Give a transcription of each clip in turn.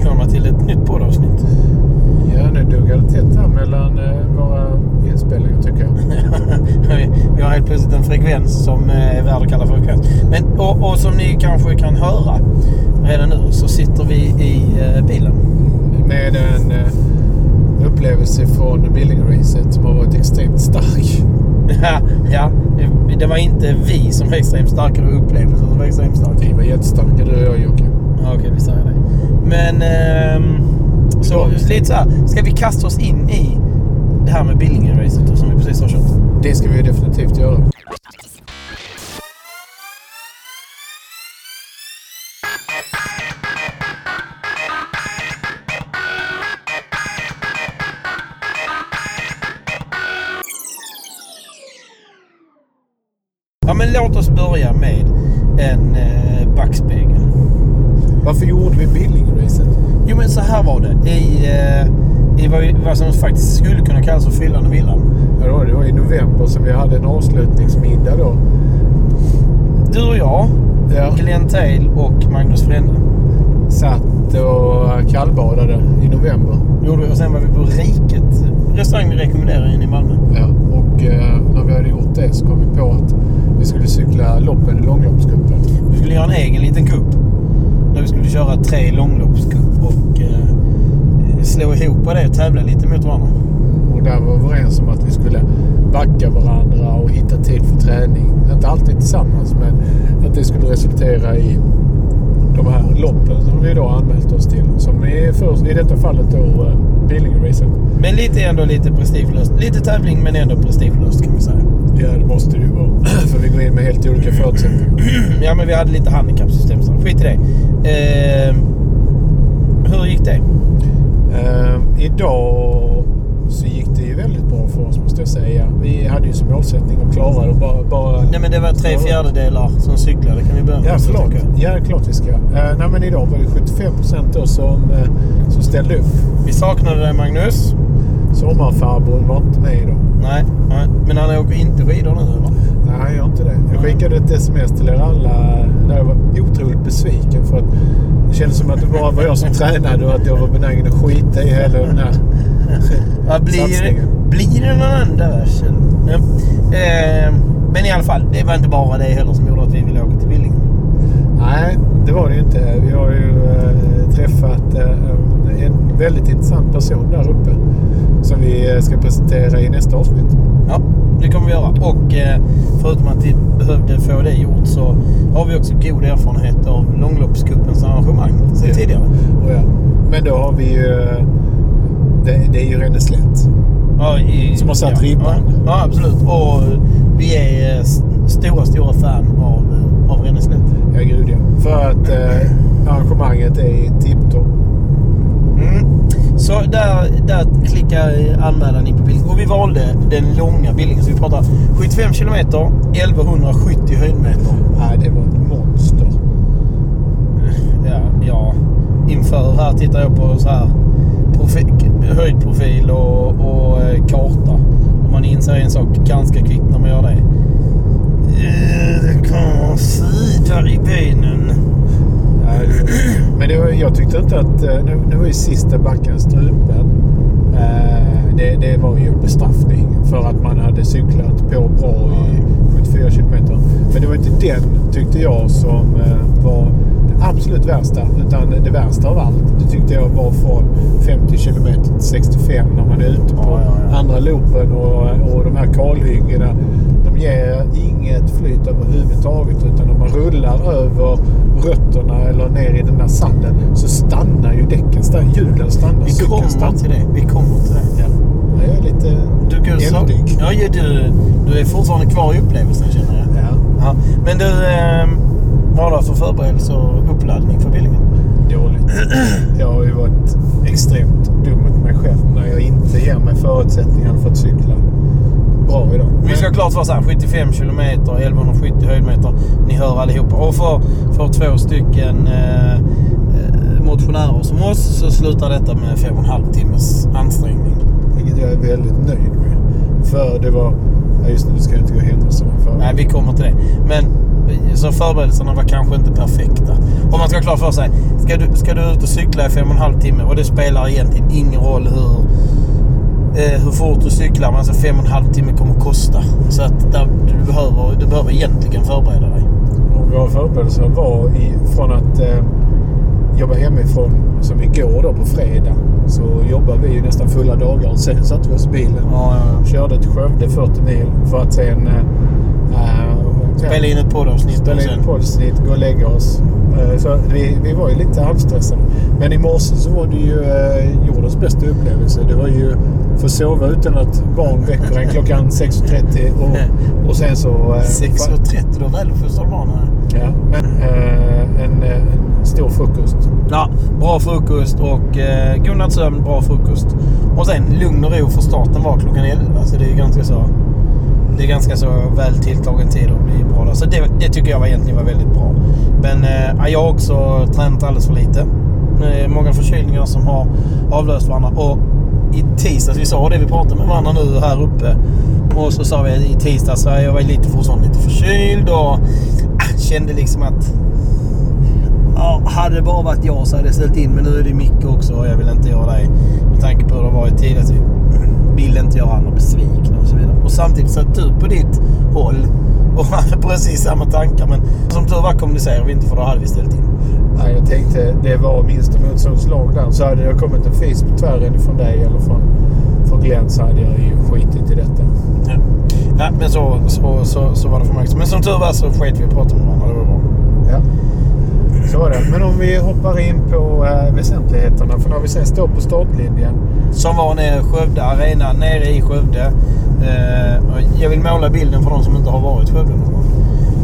välkomna till ett nytt poddavsnitt. Ja, nu duggar det tätt här mellan eh, våra inspelningar tycker jag. Vi- har helt plötsligt en frekvens som eh, är värd att kalla frekvens. Men, och, och som ni kanske kan höra redan nu så sitter vi i eh, bilen. Med en upplevelse från Billingracet som har varit extremt stark. Ja, ja, det var inte vi som var extremt starka, det var upplevelsen som var extremt stark. Vi var jättestarka du och jag Jocke. Ja, Okej, vi säger det. Men ehm, så lite så här, ska vi kasta oss in i det här med Billingen-racet som vi precis har kört? Det ska vi definitivt göra. Ja, men låt oss börja med en eh, backspegel. Varför gjorde vi Billingracet? Jo, men så här var det. I, eh, i vad, vad som faktiskt skulle kunna kallas för Fyllan och Villan. Ja, det var- det var i november som vi hade en avslutningsmiddag då. Du och jag, Ja. Glenn Tail och Magnus Frände. Satt och kallbadade i november. Gjorde vi och sen var vi på Riket. Restaurang vi rekommenderar in i Malmö. Ja, och eh, när vi hade gjort det så kom vi på att vi skulle cykla loppen i långloppscupen. Vi skulle göra en egen liten kupp. Där vi skulle köra tre långloppscup och eh, slå ihop det och tävla lite mot varandra. Och där var vi överens om att vi skulle backa varandra och hitta tid för träning. Inte alltid tillsammans, men att det skulle resultera i de här loppen som vi då anmält oss till. Som är först, i detta fallet då uh, Billingracet. Men lite ändå lite prestigelöst. Lite tävling men ändå prestigelöst kan vi säga. Ja, det måste det ju vara. för vi går in med helt olika förutsättningar. Ja men vi hade lite handikappsystem så skit i det. Eh, hur gick det? Eh, idag så gick det ju väldigt bra för oss måste jag säga. Vi hade ju som målsättning att klara det och bara... bara Nej men det var tre fjärdedelar som cyklade. Kan vi börja med Ja, förlåt. Ja, klart vi ska. Eh, nej, men idag var det 75 procent då som, eh, som ställde upp. Vi saknade dig Magnus. Sommarfarbrorn var inte med idag. Nej, nej, men han åker inte skidor nu va? Nej, han gör inte det. Jag skickade ett sms till er alla där jag var otroligt besviken för att det kändes som att det bara var jag som tränade och att jag var benägen att skita i hela den här Vad blir, satsningen. blir det någon annan versen? Ja. Eh, men i alla fall, det var inte bara det heller som gjorde att vi ville åka till Billingen. Nej, det var det ju inte. Vi har ju eh, träffat eh, en väldigt intressant person där uppe vi ska presentera i nästa avsnitt. Ja, det kommer vi göra. Och eh, förutom att vi behövde få det gjort så har vi också god erfarenhet av långloppscupens arrangemang sen Ja. tidigare. Och ja, men då har vi ju... eh, Det, det är ju Renneslätt. Ja, i, Som har satt ja, ribban. Ja, ja, absolut. Och vi är eh, stora, stora fan av, av Renneslätt. Ja, gud ja. För att eh, arrangemanget är tipptopp. Mm. Så där, där klickar anmälan in på bilden. Och vi valde den långa bilden. Så vi pratar 75 kilometer, 1170 höjdmeter. Nej, det var ett monster. Ja, ja. Inför här tittar jag på så här profil, höjdprofil och, och eh, karta. Och man inser en sak ganska kvickt när man gör det. Eh, Det kommer svidar i benen. Nej, Men det var, jag tyckte inte att... Eh, nu, nu var ju sista backen strupen. Eh, det, det var ju bestraffning för att man hade cyklat på bra i 74 kilometer. Men det var inte den, tyckte jag, som eh, var absolut värsta. Utan det värsta av allt, det tyckte jag var från 50 kilometer till 65 när man är ute på Ja, ja, ja. andra loopen och, och de här kalhyggena. De ger inget flyt överhuvudtaget utan om man rullar över rötterna eller ner i den där sanden så stannar ju däcken. Stannar, hjulen stannar, Vi kommer stannar. till det. Vi kommer till det. Ja. Jag är lite Du, går så, ja, du, du är fortfarande kvar i upplevelsen känner jag. Ja, Ja. Men du, eh, vad har du för förberedelse och uppladdning för Billingen? dåligt. Jag har ju varit extremt dum mot mig själv när jag inte ger mig förutsättningar för att cykla bra idag. Vi ska klart för oss här, 75 kilometer, 1170 höjdmeter. Ni hör allihopa. Och för, för två stycken eh, eh, motionärer som oss så slutar detta med fem och en halv timmes ansträngning. Vilket jag är väldigt nöjd med. För det var... Ja just nu ska jag inte gå händelserna för. Nej, vi kommer till det. Men så förberedelserna var kanske inte perfekta. Och man ska ha klart för sig, ska du, ska du ut och cykla i fem och en halv timme och det spelar egentligen ingen roll hur, eh, hur fort du cyklar. Men alltså fem och en halv timme kommer att kosta. Så att där, du, behöver, du behöver egentligen förbereda dig. Och våra förberedelser var i, från att eh, jobba hemifrån, som igår då på fredag, så jobbade vi ju nästan fulla dagar. Sen satte vi oss i bilen. Ja, ja. Körde till Skövde 40 mil för att sen eh, eh, Spela in ett poddavsnitt spela in ett poddavsnitt, gå och lägga oss. Eh, Så vi, vi var ju lite halvstressade. Men i morse så var det ju eh, jordens bästa upplevelse. Det var ju få sova utan att barn väcker en klockan 6.30 och, och sen så... eh, 6.30, då väluppfostrad barn. Ja, men eh, en, eh, en stor frukost. Ja, bra frukost och eh, godnattsömn, bra frukost. Och sen lugn och ro för starten var klockan 11. Så det är ganska så, det är ganska så väl tilltagen tid att bli bra där. Så det, det tycker jag var egentligen var väldigt bra. Men eh, jag har också tränat alldeles för lite. Eh, många förkylningar som har avlöst varandra. Och i tisdags, vi sa det, vi pratade med varandra nu här uppe. Och så sa vi i tisdags, att jag var lite fortfarande lite förkyld och ah, kände liksom att Ja, hade det bara varit jag så hade jag ställt in. Men nu är det Micke också och jag vill inte göra dig med tanke på hur det har varit tidigare. Så vill inte göra andra besvikna och samtidigt satt du på ditt håll och hade precis samma tankar. Men som tur var kommunicerade vi inte för då hade vi ställt in. Nej, jag tänkte det var minsta motståndslag där. Så hade det kommit en fis på tvären från dig eller från, från Glenn så hade jag ju skitit i detta. Ja. Nej, men så, så, så, så var det för mig också. Men som tur var så sket vi och pratade med varandra. Det var bra. Ja. Så var det. Men om vi hoppar in på äh, väsentligheterna. För när vi sen står på startlinjen. Som var nere i Skövde Arena, nere i Skövde. Eh, jag vill måla bilden för de som inte har varit i Skövde någon gång.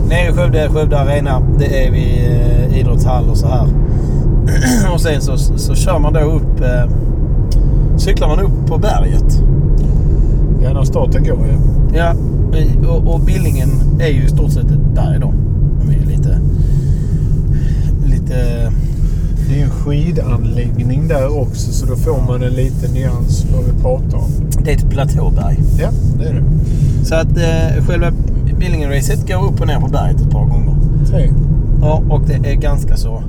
Nere i Skövde, Skövde Arena, det är vid eh, idrottshall och så här. och sen så, så kör man då upp, eh, cyklar man upp på berget. Ja, när starten går ju. Ja, och, och Billingen är ju i stort sett ett berg då. De är ju lite... Lite... Det är ju en skidanläggning där också så då får man en liten nyans vad vi pratar om. Det är ett platåberg. Ja, det är det. Så att eh, själva Billingen-racet går upp och ner på berget ett par gånger. Tre. Ja, och det är ganska så...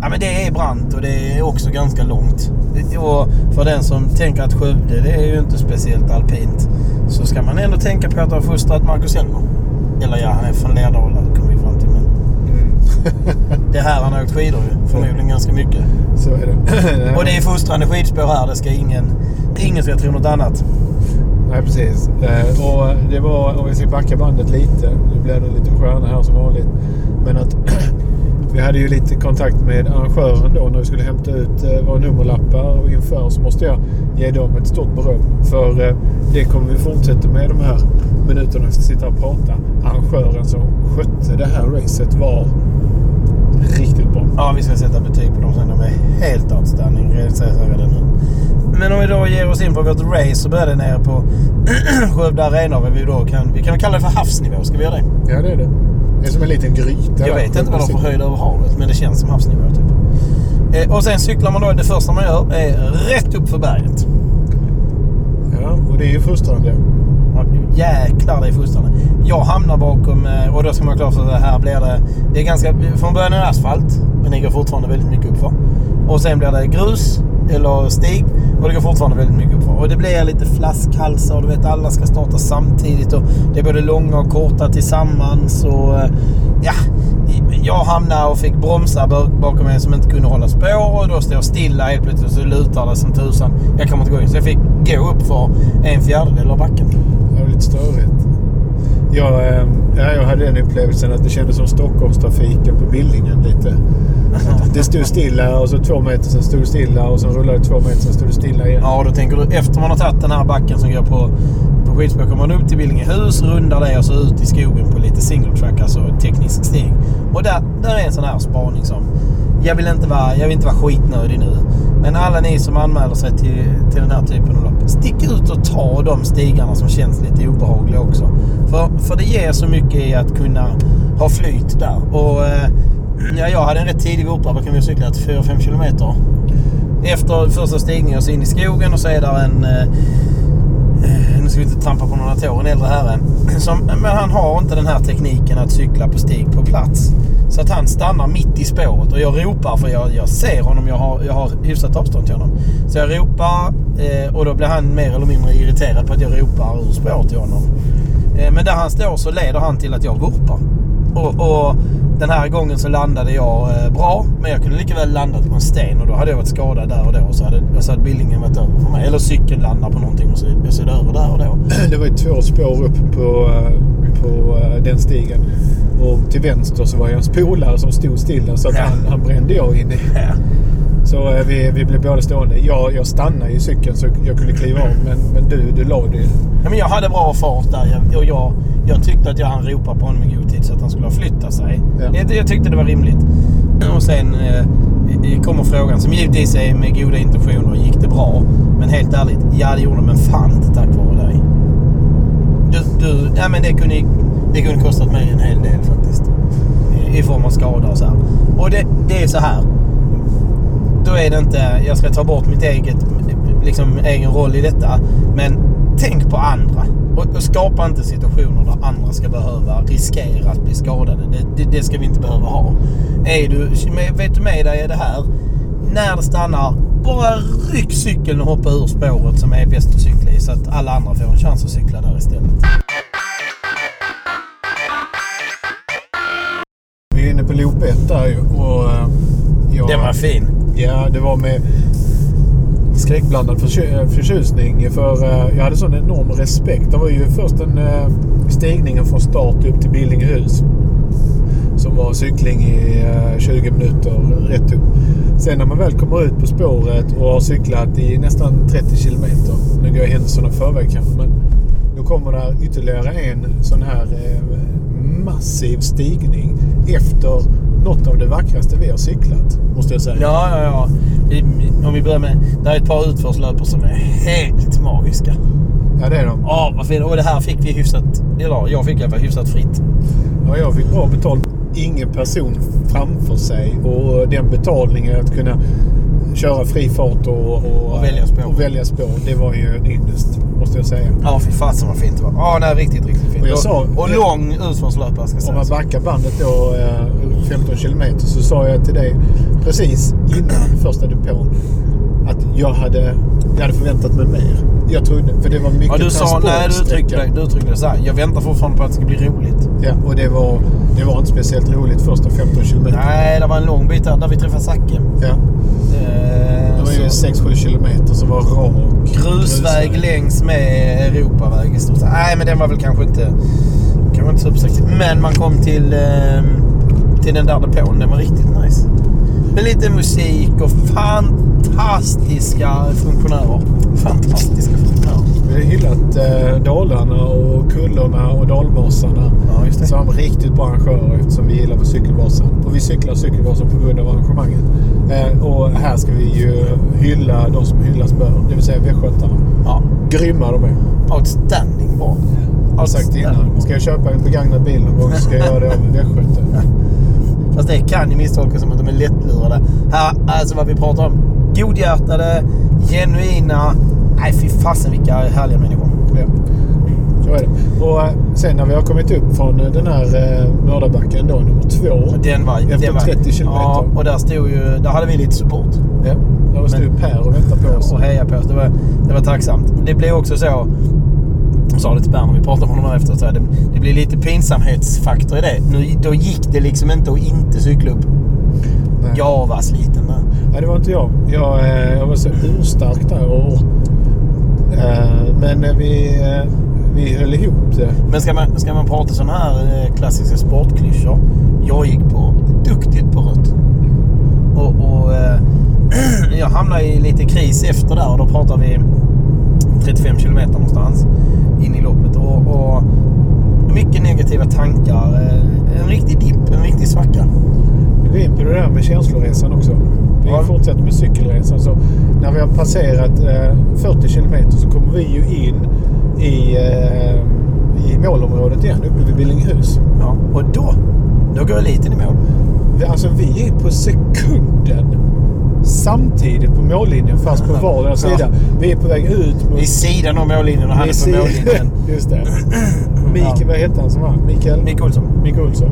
Ja, men det är brant och det är också ganska långt. Och för den som tänker att Skövde, det är ju inte speciellt alpint. Så ska man ändå tänka på att ha fostrat Marcus Elmer. Eller ja, han är från Lerdala, det kommer vi fram till. Men Mm. det är här han har åkt skidor ju. Förmodligen ganska mycket. Så är det. Och det är fostrande skidspår här. Det ska ingen... Ingen ska tro något annat. Nej, precis. Eh, och det var, om vi ska backa bandet lite, nu blir det lite stjärna här som vanligt. Men att vi hade ju lite kontakt med arrangören då när vi skulle hämta ut eh, våra nummerlappar och inför så måste jag ge dem ett stort beröm. För eh, det kommer vi fortsätta med de här minuterna vi ska sitta och prata. Arrangören som skötte det här racet var riktigt bra. Ja, vi ska sätta betyg på dem sen. De är helt outstanding. Det säger jag redan nu. Men om vi då ger oss in på vårt race så börjar det nere på Skövde Arena. vad Vi, då kan, vi kan kalla det för havsnivå. Ska vi göra det? Ja, det är det. Det är som en liten gryta. Jag vet inte vad de får höjd över havet, men det känns som havsnivå typ. Eh, och sen cyklar man då, det första man gör är rätt upp för berget. Ja, och det är ju frustrerande. Ja, Jäklar det är frustrande. Jag hamnar bakom, eh, och då ska man ha klart för sig, här blir det... Det är ganska... Från början är det asfalt, men det går fortfarande väldigt mycket uppför. Och sen blir det grus, eller stig, och det går fortfarande väldigt mycket uppför. Och det blir lite flaskhalsar och du vet alla ska starta samtidigt och det är både långa och korta tillsammans och... Eh, ja, jag hamnade och fick bromsa bakom mig som inte kunde hålla spår och då står jag stilla helt plötsligt och så lutar det som tusan. Jag kommer inte gå in. Så jag fick gå upp för en fjärdedel av backen. Det var lite störigt. Jag, eh, ja, jag hade den upplevelsen att det kändes som Stockholmstrafiken på Billingen lite. Att Det stod stilla och så två meter, sen stod det stilla och sen rullade det två meter, sen stod det stilla igen. Ja, då tänker du efter man har tagit den här backen som går på, på skidspår kommer man upp till Billingehus, rundar det och så ut i skogen på lite single track, alltså teknisk stig. Och där, där är en sån här spaning som... Jag vill inte vara, jag vill inte vara skitnödig nu. Men alla ni som anmäler sig till, till den här typen av lopp, stick ut och ta de stigarna som känns lite obehagliga också. För, för det ger så mycket i att kunna ha flyt där. Och eh, ja, jag hade en rätt tidig vurpa, vad kan vi ha cyklat? 4-5 kilometer. Efter första stigningen så in i skogen och så är där en... Eh, Eh, nu ska vi inte trampa på några tår, en äldre herre. Som, men han har inte den här tekniken att cykla på stig på plats. Så att han stannar mitt i spåret och jag ropar för jag, jag ser honom. Jag har, jag har hyfsat avstånd till honom. Så jag ropar eh, och då blir han mer eller mindre irriterad på att jag ropar ur spåret till honom. Eh, men där han står så leder han till att jag vurpar. Och, och den här gången så landade jag eh, bra. Men jag kunde lika väl landat på en sten och då hade jag varit skadad där och då. Och så hade, så hade bildningen varit över för mig. Eller cykeln landar på någonting och så, så är det över där och då. Det var ju två spår upp på, eh, på eh, den stigen. Och till vänster så var det en polare som stod stilla så att Ja. han, han brände jag in i. Ja. Så eh, vi, vi blev båda stående. Jag, jag stannade i cykeln så jag kunde kliva av. Men, men du, du la dig. Ja, men jag hade bra fart där jag, och jag, jag tyckte att jag hann ropa på honom i god tid så att han skulle ha flyttat sig. Ja. Jag, jag tyckte det var rimligt. Och sen eh, kommer frågan som givetvis är med goda intentioner. Gick det bra? Men helt ärligt, ja det gjorde det, men fan inte tack vare dig. Du, du, ja, men det kunde, det kunde kostat mig en hel del faktiskt. I, i form av skada och så här. Och det, det är så här. Då är det inte, jag ska ta bort mitt eget, liksom, egen roll i detta. Men tänk på andra. Och, och skapa inte situationer där andra ska behöva riskera att bli skadade. Det, det, det ska vi inte behöva ha. Är du, vet du med dig är det här. När det stannar, bara ryck cykeln och hoppa ur spåret som är bäst att cykla i. Så att alla andra får en chans att cykla där istället. Vi är inne på loop 1 där. Och, eh, jag, Den var fin. Ja, det var med skräckblandad eh, förtjusning. För eh, jag hade sån enorm respekt. Det var ju först en eh, stigning stigningen från start upp till Billingehus. Som var cykling i 20 minuter rätt upp. Sen när man väl kommer ut på spåret och har cyklat i nästan 30 kilometer. Nu går jag händelserna i förväg kanske. Men Nu kommer det ytterligare en sån här massiv stigning efter något av det vackraste vi har cyklat. Måste jag säga. Ja, ja, ja. I- Om vi börjar med... Det är ett par utförslöpor som är helt magiska. Ja, det är de. Ja, vad fint. Och det här fick vi hyfsat... Eller jag fick i alla fall hyfsat fritt. Ja, jag fick bra betalt. Ingen person framför sig och den betalningen att kunna köra fri fart och, och, Och välja spår. och välja spår. Det var ju en ynnest, måste jag säga. Ja, fy fasen vad fint det var. Ja, nej, riktigt, riktigt fint. Och jag sa- och lång utförslöpare ska Om man backar bandet då eh, 15 kilometer så sa jag till dig precis innan första depån att jag hade, jag hade förväntat mig mer. Jag trodde, för det var mycket Ja, du sa... Nej, du uttryckte det, du uttryckte det så här. Jag väntar fortfarande på att det ska bli roligt. Ja, och det var, det var inte speciellt roligt första 15 kilometer. Nej, det var en lång bit där, där vi träffade Zacke. Ja, Eh, det var ju så- 6-7 kilometer som var rak. Grusväg längs med Europaväg i stort sett. Nej, men den var väl kanske inte, kanske inte supersexig. Men man kom till, eh, till den där depån. Den var riktigt nice. Med lite musik och fantastiska funktionärer. Fantastiska funktionärer. Vi har hyllat eh, Dalarna och Kullorna och Dalmasarna Ja, just det. som riktigt bra arrangörer eftersom vi gillar på Cykelvasan. Och vi cyklar Cykelvasan på grund av arrangemanget. Eh, och här ska vi ju hylla de som hyllas bör, det vill säga västgötarna. Ja. Grymma de är. Outstanding bra. Jag har sagt innan. Ska jag köpa en begagnad bil någon gång så ska jag göra det av en västgöte. Fast det kan ju misstolkas som att de är lättlurade. Här, alltså vad vi pratar om. Godhjärtade, genuina. Nej, fy fasen vilka härliga människor. Ja. Så är det. Och eh, sen när vi har kommit upp från eh, den här eh, mördarbacken då, nummer två. Den var, Efter den var, 30 kilometer. Ja, och där stod ju... Där hade vi lite support. Ja, där stod Men- Per och väntade på oss. Och heja på oss. Det var, det var tacksamt. Det blev också så... Jag sa det till Bernt när vi pratade med honom efter. Så här, det, det blir lite pinsamhetsfaktor i det. Nu, då gick det liksom inte att inte cykla upp. Nej. Jag var sliten där. Nej, det var inte jag. Jag, eh, jag var så urstark där. Och, eh, men eh, vi, vi höll ihop det. Men ska man, ska man prata sådana här klassiska sportklyschor. Jag gick på duktigt på rött. Och, och jag hamnade i lite kris efter där och då pratar vi 35 kilometer någonstans in i loppet. Och, och mycket negativa tankar. Eh, En riktig dipp, en riktig svacka. Vi går in på det där med känsloresan också. Vi Ja. fortsätter med cykelresan. Så när vi har passerat eh, 40 kilometer så kommer vi ju in i, eh, i målområdet igen uppe vid Billinghus. Ja. Och då, då går eliten i mål. Alltså vi är på sekunden samtidigt på mållinjen fast på vardera Ja. sida. Vi är på väg ut mot... Vid sidan av mållinjen och han är på mållinjen. Just det. Mik, Ja. Vad hette han som vann? Mikael? Micke Olsson. Micke Olsson.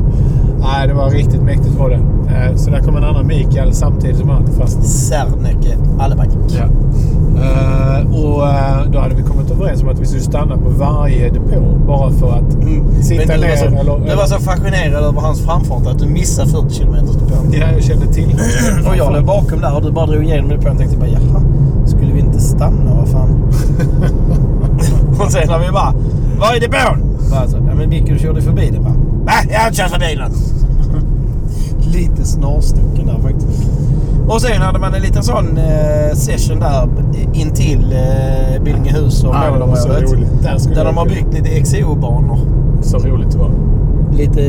Nej, det var riktigt mäktigt var det. Eh, Så där kom en annan Mikael samtidigt som han. Fast Serneke Allebäck. Ja. Eh, och eh, då hade vi kommit överens om att vi skulle stanna på varje depå bara för att Mm. sitta ner. var så, eller, du var så fascinerad över hans framfart att du missade 40 km depån. Ja, jag kände till. Och jag låg bakom där och du bara drog igenom depån och tänkte bara jaha, skulle vi inte stanna? Vad fan? och sen när vi bara, var är depån? Bara så, ja men Micke körde förbi den bara. Va? Jag har inte kört förbi den. Lite snarstucken där faktiskt. Och sen hade man en liten sån eh, session där intill eh, Billingehus och målområdet. Där Där de har byggt lite XO-banor. Så roligt det var. Lite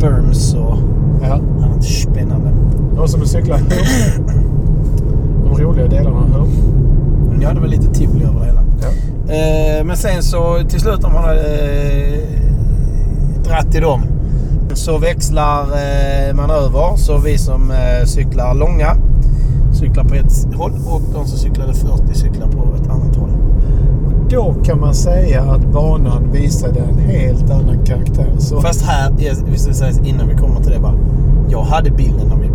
berms och Ja. annat spännande. Det var som att cykla De roliga delarna av Hörn. Ja, det var lite tivoli över det hela. Ja. Eh, men sen så till slut när man hade eh, dratt i dem så växlar eh, man över. Så vi som cyklar långa cyklar på ett håll och de som cyklade 40 cyklar på ett annat håll. Då kan man säga att banan visade en helt annan karaktär. Så Fast här, innan vi kommer till det bara. Jag hade bilden när vi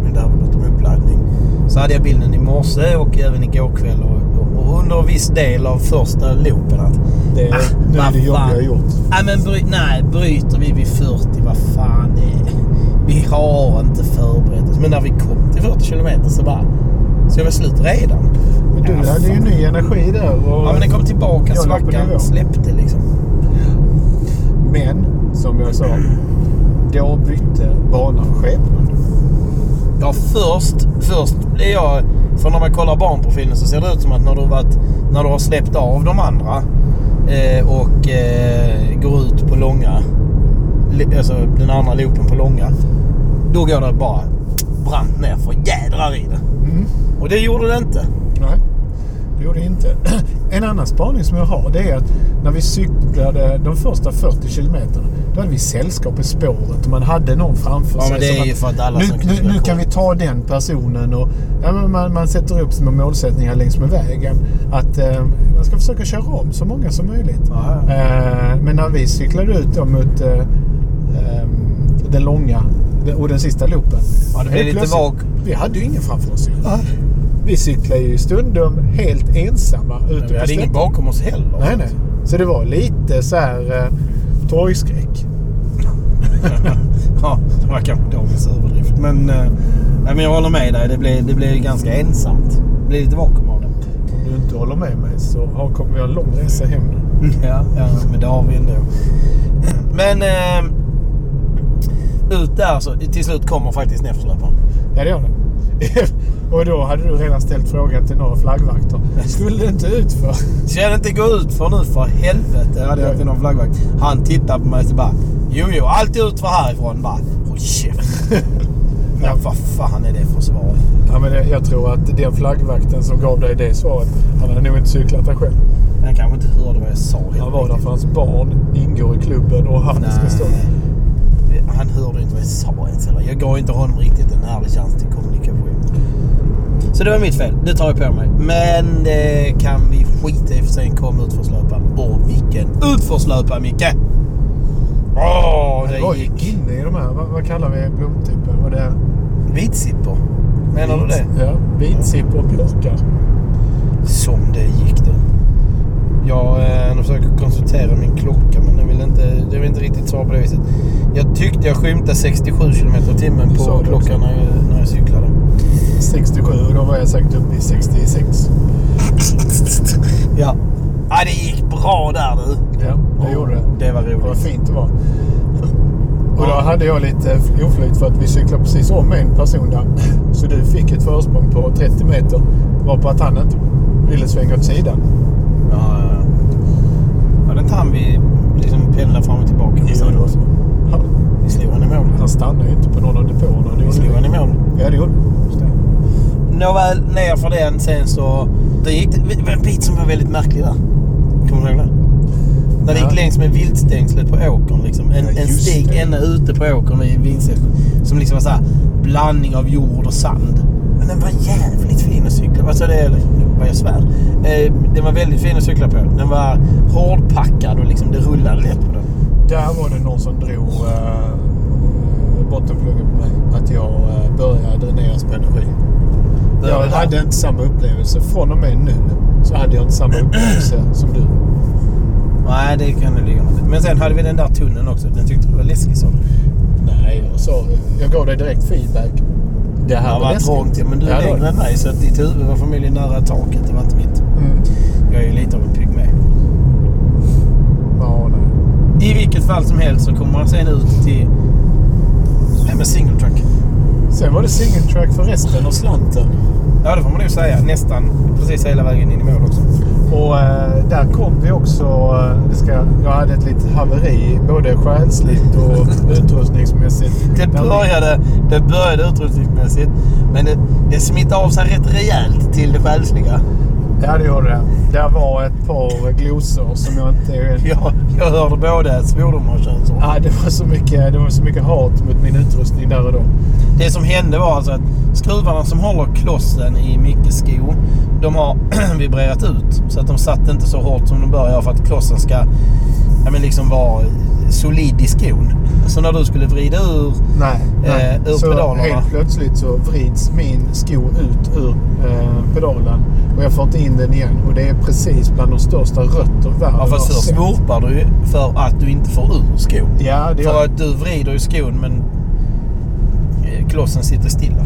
något om uppladdning. Så hade jag bilden i morse och även igår kväll och under en viss del av första loopen att det, Ah, nu är det jobb jag gjort. Nej men bry, nej, bryter vi vid 40, vad fan det är. Vi har inte förberett oss. Men när vi kom till 40 kilometer så bara... Så jag var slut redan. Men du Ja, hade ju ny energi där. Och Ja men den kom tillbaka, svackan släppte liksom. Men, som jag sa, då bytte banan skepnad. Ja först, först blev jag... För när man kollar barnprofilen så ser det ut som att när du, varit, när du har släppt av de andra eh, och eh, går ut på långa... Alltså den andra loopen på långa. Då går det bara brant ner för jädrar i det. Mm. Och det gjorde det inte. Nej, det gjorde inte. En annan spaning som jag har det är att när vi cyklade de första 40 kilometerna då hade vi sällskap i spåret och man hade någon framför Ja, sig. men det är ju för att alla nu, som kan nu, nu kan vi ta den personen och ja, man, man sätter upp små målsättningar längs med vägen. Att eh, man ska försöka köra om så många som möjligt. Ja, ja. Eh, men när vi cyklade ut då mot eh, eh, den långa och den sista loopen. Ja, det blev lite vag. Vi hade ju ingen framför oss. Vi cyklade ju stundom helt ensamma ute Men vi på hade ingen slätten. bakom oss heller. Nej, nej. Så det var lite så här eh, torgskräck. Ja, det var kanske dagens överdrift. Men, eh, nej, men jag håller med dig. Det blev, det blev ganska ensamt. Det blev lite vakuum av det. Om du inte håller med mig så har, kommer vi ha en lång resa hem nu. Ja, ja, men det har vi ändå. Men eh, ut där så till slut kommer faktiskt nedförslöparen. Ja, det gör det. och då hade du redan ställt frågan till några flaggvakter. Skulle det inte ut för? Ska det inte gå ut för nu för helvete? hade jag till någon flaggvakt. Han tittar på mig och så bara Jo, jo, alltid ut för härifrån. Bara håll käften. ja, vad fan är det för svar? Ja, men det, jag tror att den flaggvakten som gav dig det svaret, han hade nog inte cyklat där själv. Han kanske inte hörde vad jag sa Han var där för hans barn ingår i klubben och han ska stå. Han hörde inte vad jag sa ens. Eller jag gav inte honom riktigt en ärlig chans till kommunikation. Så det var mitt fel. Det tar jag på mig. Men det kan vi skita i för sen kom utförslöparen. Och vilken utförslöpare Micke! Åh, Det det ju gick. inne i de här, vad, vad kallar vi blomtypen? Var det Vitsippor. Menar du det? Ja, vitsipp och björkar. Som det gick du. Jag eh, försöker konsultera min klocka men den vill inte, den vill inte riktigt svara på det viset. Jag tyckte jag skymtade 67 km i timmen på klockan när jag, när jag cyklade. 67 och då var jag säkert uppe i 66. Ja. ja, det gick bra där du. Ja, jag gjorde det. Det var Det var roligt. fint det var. Och då hade jag lite oflyt för att vi cyklade precis om en person där. Så du fick ett försprång på 30 meter. Var på att han inte ville svänga åt sidan. Ja. Var det inte han vi liksom pendlade fram och tillbaka med sen? så. Han, Vi slog han i mål. han stannade ju inte på någon av depåerna. Det Vi slog han i mål. Ja, det gjorde vi. Nåväl, ner för den sen så... Det gick det var en bit som var väldigt märklig där. Kommer du ihåg det? När det gick längs med viltstängslet på åkern. Liksom. En, Ja, en stig det. ända ute på åkern vid vinstsätet. Som liksom var så här blandning av jord och sand. Men den var jävligt fin att cykla Alltså det vad jag svär. Eh, den var väldigt fin att cykla på. Den var hårdpackad och liksom det rullade lätt på den. där var det någon som drog uh, bottenpluggen på mig. Att jag uh, började dräneras på energi. Det Jag hade inte samma upplevelse. Från och med nu så hade jag inte samma upplevelse som du. Nej, det kan det ligga något. Men sen hade vi den där tunneln också. Den tyckte du var läskig sa? Nej, jag sa... Jag gav dig direkt feedback. Det här var läskigt. trångt ja, men du är det längre än mig så att ditt huvud var förmodligen nära taket. Det var inte mitt. Mm. Jag är ju lite av en pygmé. Ja, nej. I vilket fall som helst så kommer man sen ut till... Men single track. Sen var det single track för resten och slanten. Ja det får man nog säga. Nästan precis hela vägen in i mål också. Och eh, där kom vi också... Eh, det ska, jag hade ett litet haveri både själsligt och utrustningsmässigt. Det började, det började utrustningsmässigt. Men det, det smittade av sig rätt rejält till det själsliga. Ja, det gjorde det. Där var ett par glosor som jag inte... Jag, jag hörde både svordomar och könsord. Ja, det, var så mycket, det var så mycket hat mot min utrustning där och då. Det som hände var alltså att skruvarna som håller klossen i Mickes sko, de har vibrerat ut. Så att de satt inte så hårt som de bör göra för att klossen ska ja, men liksom vara solid i skon. Så när du skulle vrida ur Nej. nej. Eh, ur så pedalerna. helt plötsligt så vrids min sko ut ur eh, pedalen och jag får inte in den igen. Och det är precis bland de största rötter världen Ja, fast har sett. vurpar du för att du inte får ur skon. Ja, det För gör att du vrider ju skon men klossen sitter stilla.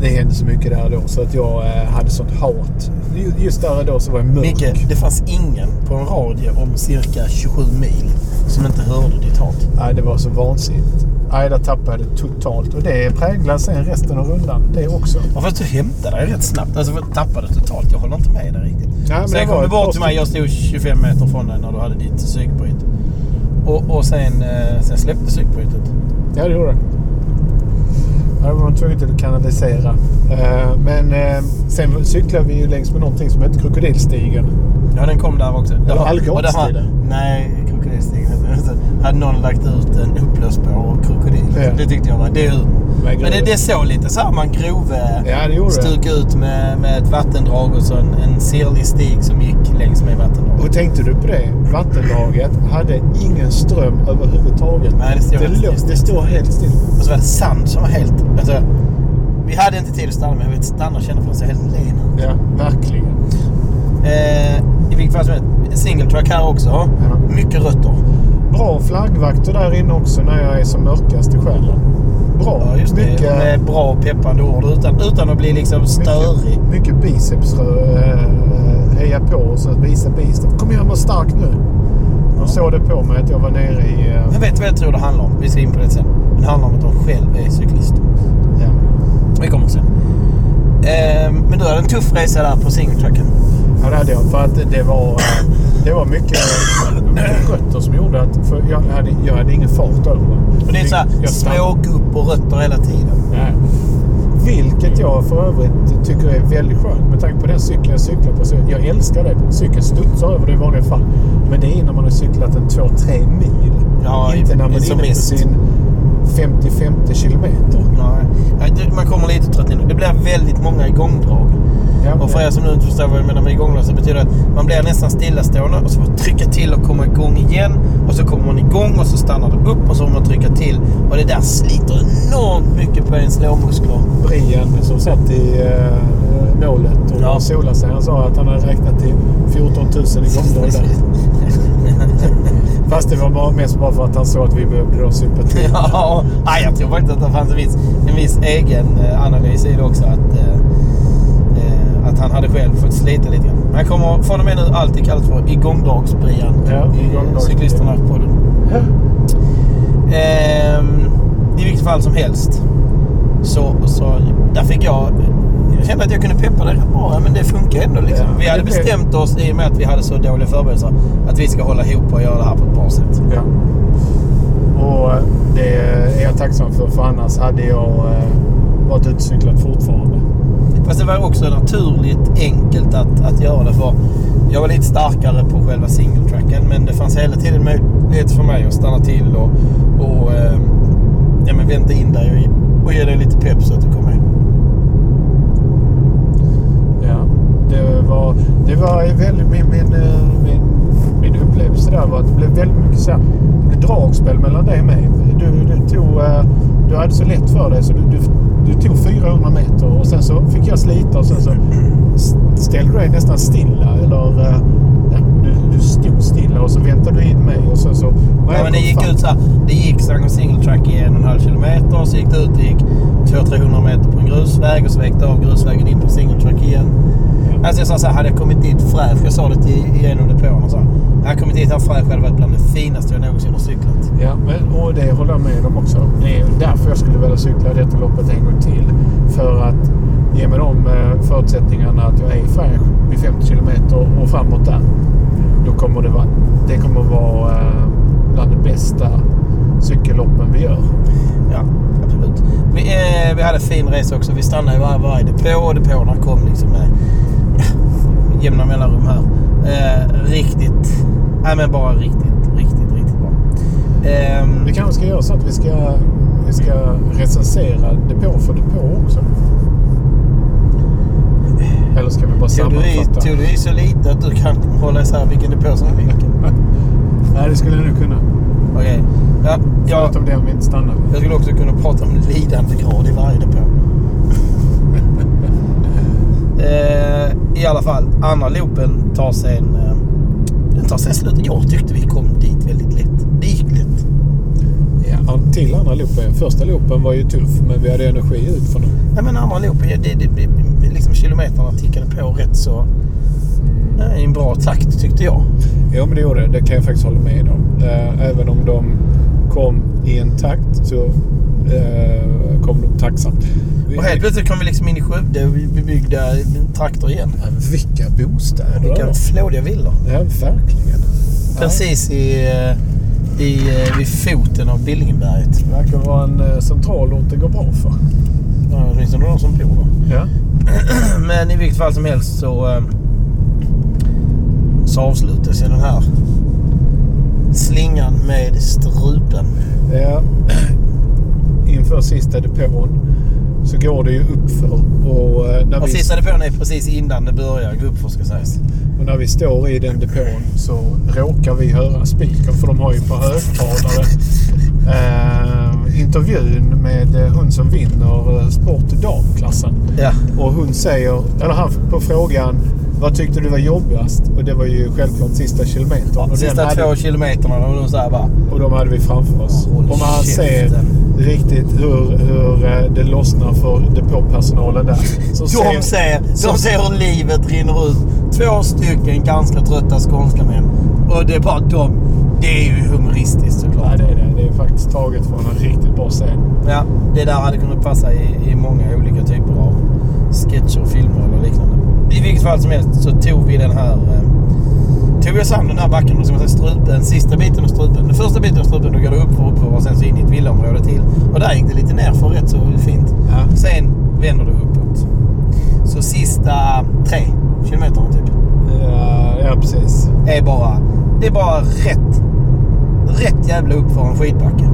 Det hände så mycket där då så att jag eh, hade sånt hat. Ju- Just där och då så var jag mörk. Micke, det fanns ingen på en radie om cirka 27 mil som inte hörde ditt hat. Nej, det var så vansinnigt. Nej, där tappade jag det totalt. Och det präglar sen resten av rundan. Det också. Ja, fast du hämtade dig rätt snabbt. Alltså för tappade totalt. Jag håller inte med dig riktigt. Nej, men det sen kom du bort till mig. Jag stod 25 meter från dig när du hade ditt psykbryt. Och, och sen, eh, sen släppte psykbrytet. Ja, det gjorde det. Det var man tvungen till att kanalisera. Eh, Men eh, sen cyklade vi ju längs med någonting som hette Krokodilstigen. Ja, den kom där också. Eller alligatorstigen. Nej, krokodilstigen. Hade någon lagt ut en upplösbar krokodil. Ja. Det tyckte jag var... Det är. Men det, det såg lite så här man grove Ja, stuk ut med, med ett vattendrag och så en, en sirlig stig som gick längs med vattendraget. Och tänkte du på det? Vattendraget hade ingen ström överhuvudtaget. Nej, det stod det, helt låg- det stod helt still. Och så var det sand som var helt... Alltså, vi hade inte tid att stanna men jag vet stanna och känna för ser helt len ut. Ja, verkligen. Eh, I vilket fall som helst. Single track här också. Ja. Mycket rötter. Bra flaggvakter där inne också när jag är som mörkast i själen. Bra. Ja, just det. mycket, Med bra peppande ord utan, utan att bli liksom störig. mycket, mycket biceps. Äh, heja på och så visa biceps. Kom igen, var stark nu. Ja. De såg det på mig att jag var nere i... eh, Jag vet vad jag tror det handlar om. Vi ska in på det sen. Men det handlar om att de själv är cyklist. ja. Vi kommer sen. Eh, men du hade en tuff resa där på singeltracken. Ja, det hade jag. För att det var, eh, det var mycket, mycket rötter som gjorde att... För jag, hade, jag hade ingen fart över det. Och det är så här smågupp och rötter hela tiden. Nej. Vilket jag för övrigt tycker är väldigt skönt med tanke på den cykeln jag cyklar på. Så jag älskar det. Cykeln studsar över det i vanliga fall. Men det är när man har cyklat en 2-3 mil. Ja, Inte när man är inne på sin 50-50 kilometer. Nej. Man kommer lite trött in. Det blir väldigt många igångdrag. Ja, Och för er som nu inte förstår vad jag menar med igångdrag så betyder det att man blir nästan stillastående och så får man trycka till och komma igång igen. Och så kommer man igång och så stannar det upp och så får man trycka till. Och det där sliter enormt mycket på ens lårmuskler. Brian som satt i uh, målet och Ja. solade sig. Han sa att han hade räknat till 14 000 igångdagar där. Fast det var bara mest bara för att han såg att vi behövde då sympati. Ja, jag tror faktiskt att det fanns en viss, en viss egen eh, analys i det också. Att, eh, eh, att han hade själv fått slita lite grann. Men han kommer från och med nu alltid kallas för igångdagsbrian Ja, i cyklisterna på den. Ja. Ehm, I vilket fall som helst. Så, så där fick jag... Jag kände att jag kunde peppa det rätt bra. Men det funkar ändå liksom. Ja, vi hade bestämt oss i och med att vi hade så dåliga förberedelser. Att vi ska hålla ihop och göra det här på ett bra sätt. Ja. Och det är jag tacksam för, för annars hade jag eh, varit ute och cyklat fortfarande. Fast det var också naturligt enkelt att, att göra det. För jag var lite starkare på själva singletracken. Men det fanns hela tiden möjlighet för mig att stanna till och, och eh, ja, men vänta in dig och, och ge dig lite pepp så att du kom med. Ja, det var, det var väldigt min, min, eh, min, min upplevelse där var att det blev väldigt mycket så här, det blev dragspel mellan dig och mig. Du, du, tog, eh, du hade så lätt för dig så du, du, du tog 400 meter och sen så fick jag slita och sen så ställde du dig nästan stilla. Eller, eh, du, du stod stilla och så väntade du in mig och sen så... Ja, men det gick ut så här. Det gick Sangom single track i en och en halv kilometer. Så gick det ut och gick 200-300 meter på en grusväg och så väckte av grusvägen in på single track igen. Alltså jag sa så här, hade jag kommit dit fräsch, jag sa det till, i en av depåerna så här. Hade jag kommit dit här fräsch hade det varit bland det finaste jag någonsin har cyklat. Ja, men, och det håller jag med om också. Det är därför jag skulle vilja cykla detta loppet en gång till. För att ge mig de eh, förutsättningarna att jag är fräsch vid 50 kilometer och framåt där. Då kommer det vara, det kommer vara eh, bland de bästa cykelloppen vi gör. Ja, absolut. Vi, eh, vi hade en fin resa också. Vi stannade i varje, varje depå och depåerna kom liksom med jämna mellanrum här. Eh, riktigt, nej men bara riktigt, riktigt, riktigt bra. Ehm, Vi kanske ska göra så att vi ska, vi ska recensera depå för depå också. Eller ska vi bara sammanfatta? tog du i så lite att du kan hålla isär vilken depå som är vilken? Nej, det skulle jag nog kunna. Okej. Ja, jag, Förutom det om vi inte stannar. jag skulle också kunna prata om lidandegrad i varje depå. Eh, I alla fall, andra loopen tar sen, eh, den tar sen slut. Jag tyckte vi kom dit väldigt lätt. Det gick lätt. Ja, till andra loopen. Första loopen var ju tuff, men vi hade energi ut för nu. Ja, men andra loopen, det, det, det, liksom kilometrarna tickade på rätt så eh, i en bra takt tyckte jag. Ja, men det gjorde det. Det kan jag faktiskt hålla med om. Eh, Även om de kom i en takt så eh, kom de tacksamt. Och helt plötsligt kom vi liksom in i Skövde och vi bebyggda traktor igen. Ja, vilka bostäder Vilka flådiga villor. Ja, verkligen. Precis i, eh, i, eh, vid foten av Billingenberget. Det verkar vara en centralort det går bra för. Ja, åtminstone de som bor där. Ja. Men i vilket fall som helst så, så avslutas ju den här slingan med strupen. Ja. Inför sista depån så går det ju uppför. Och, eh, när Och vi, sista depån är precis innan det börjar gå uppför ska sägas. och när vi står i den depån så råkar vi höra spiken för de har ju på högtalare eh, intervjun med eh, hon som vinner eh, sport damklassen. Ja. Och hon säger, eller han på frågan vad tyckte du var jobbigast? Och det var ju självklart sista kilometern. och, den Sista hade, två kilometerna och de säger bara och de hade vi framför oss. Håll och man ser käften. riktigt hur, hur eh, det lossnar för depåpersonalen där. Som De ser, de ser hur livet rinner ut. Två stycken ganska trötta skånska män. Och det är bara de. Det är ju humoristiskt såklart. Ja, det är det. Det är faktiskt taget från en riktigt bra scen. Ja, det där hade kunnat passa i, i många olika typer av sketcher, filmer eller liknande. I vilket fall som helst så tog vi den här... Eh, tog vi oss an den här backen och så man säga strupen, sista biten av strupen. Den första biten av strupen då går det upp för upp för och sen så in i ett villaområde till. Och där gick det lite ner för rätt så fint. Ja. Sen vänder det uppåt. Så sista tre kilometerna typ Ja, ja precis. är bara... Det är bara rätt... Rätt jävla upp för en skidbacke.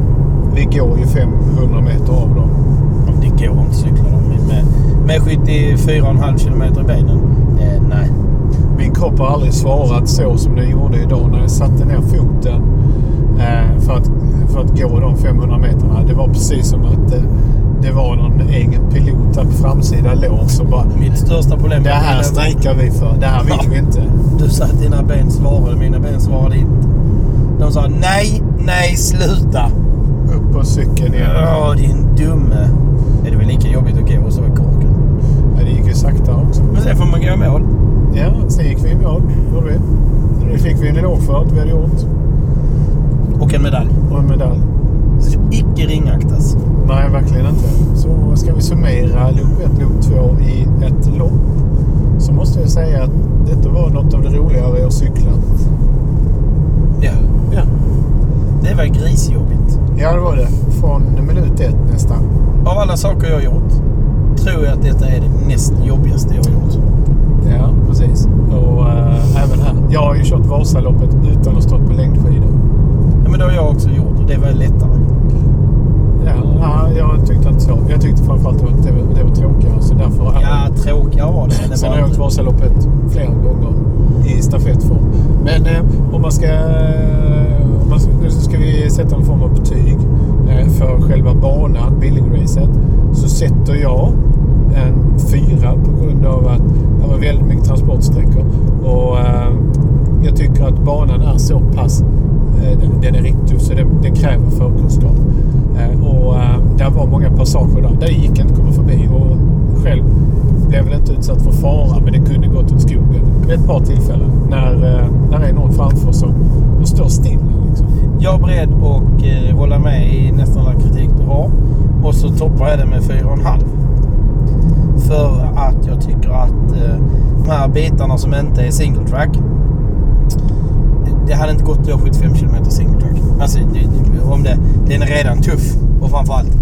Vi går ju 500 meter av dem. Det går inte att cykla dem med, med 74,5 kilometer i benen. Eh, nej. Min kropp har aldrig svarat så som den gjorde idag när jag satte ner foten eh, för, att, för att gå de 500 meterna. Det var precis som att eh, det var någon egen pilot där på framsida låg som bara Mitt största problem Det här strejkar vi för. Det här vill vi inte. Du sa att dina ben svarade, mina ben svarade inte. De sa nej, nej, sluta. Upp på cykeln igen. Åh, din dumme. Är det väl lika jobbigt att gå och så är korken? Det gick ju sakta också. Men sen får man gå i mål. Ja, sen gick vi i mål. gjorde vi. Det fick vi en eloge för att vi hade gjort. Och en medalj. Och en medalj. Så icke ringaktas. Nej, verkligen inte. Så ska vi summera loop 1, loop 2 i ett lopp. Så måste jag säga att detta var något av det roligare jag cyklat. Ja. Ja. Det var grisjobbigt. Ja, det var det. Från minut ett nästan. Av alla saker jag gjort tror jag att detta är det näst jobbigaste jag har gjort. Ja, precis. Och äh, även här. Jag har ju kört Vasaloppet utan att stått på längdskidor. Ja, men det har jag också gjort och det var lättare. Ja, ja, jag tyckte inte så. Jag tyckte framförallt att det var, det var tråkigare. Så därför Ja, tråkigare var det. men Sen har jag åkt Vasaloppet flera gånger i stafettform. Men eh, om man ska... Om man man, nu ska vi sätta någon form av betyg eh, för själva banan, billigracet. Sätter jag en fyra på grund av att det var väldigt mycket transportsträckor. Och eh, jag tycker att banan är så pass... Eh, den- är riktigt tuff så den, den kräver förkunskap. Eh, och eh, där var många passager där. Där gick inte att komma förbi. Och själv blev väl inte utsatt för fara men det kunde gått åt skogen vid ett par tillfällen. När, eh, när det är någon framför som står still. Liksom. Jag är beredd att eh, hålla med i nästan all kritik du har. Och så toppar jag det med 4,5. För att jag tycker att eh, de här bitarna som inte är single track. Det hade inte gått att göra 75 km single track. Alltså, det, om det, den är redan tuff. Och framförallt,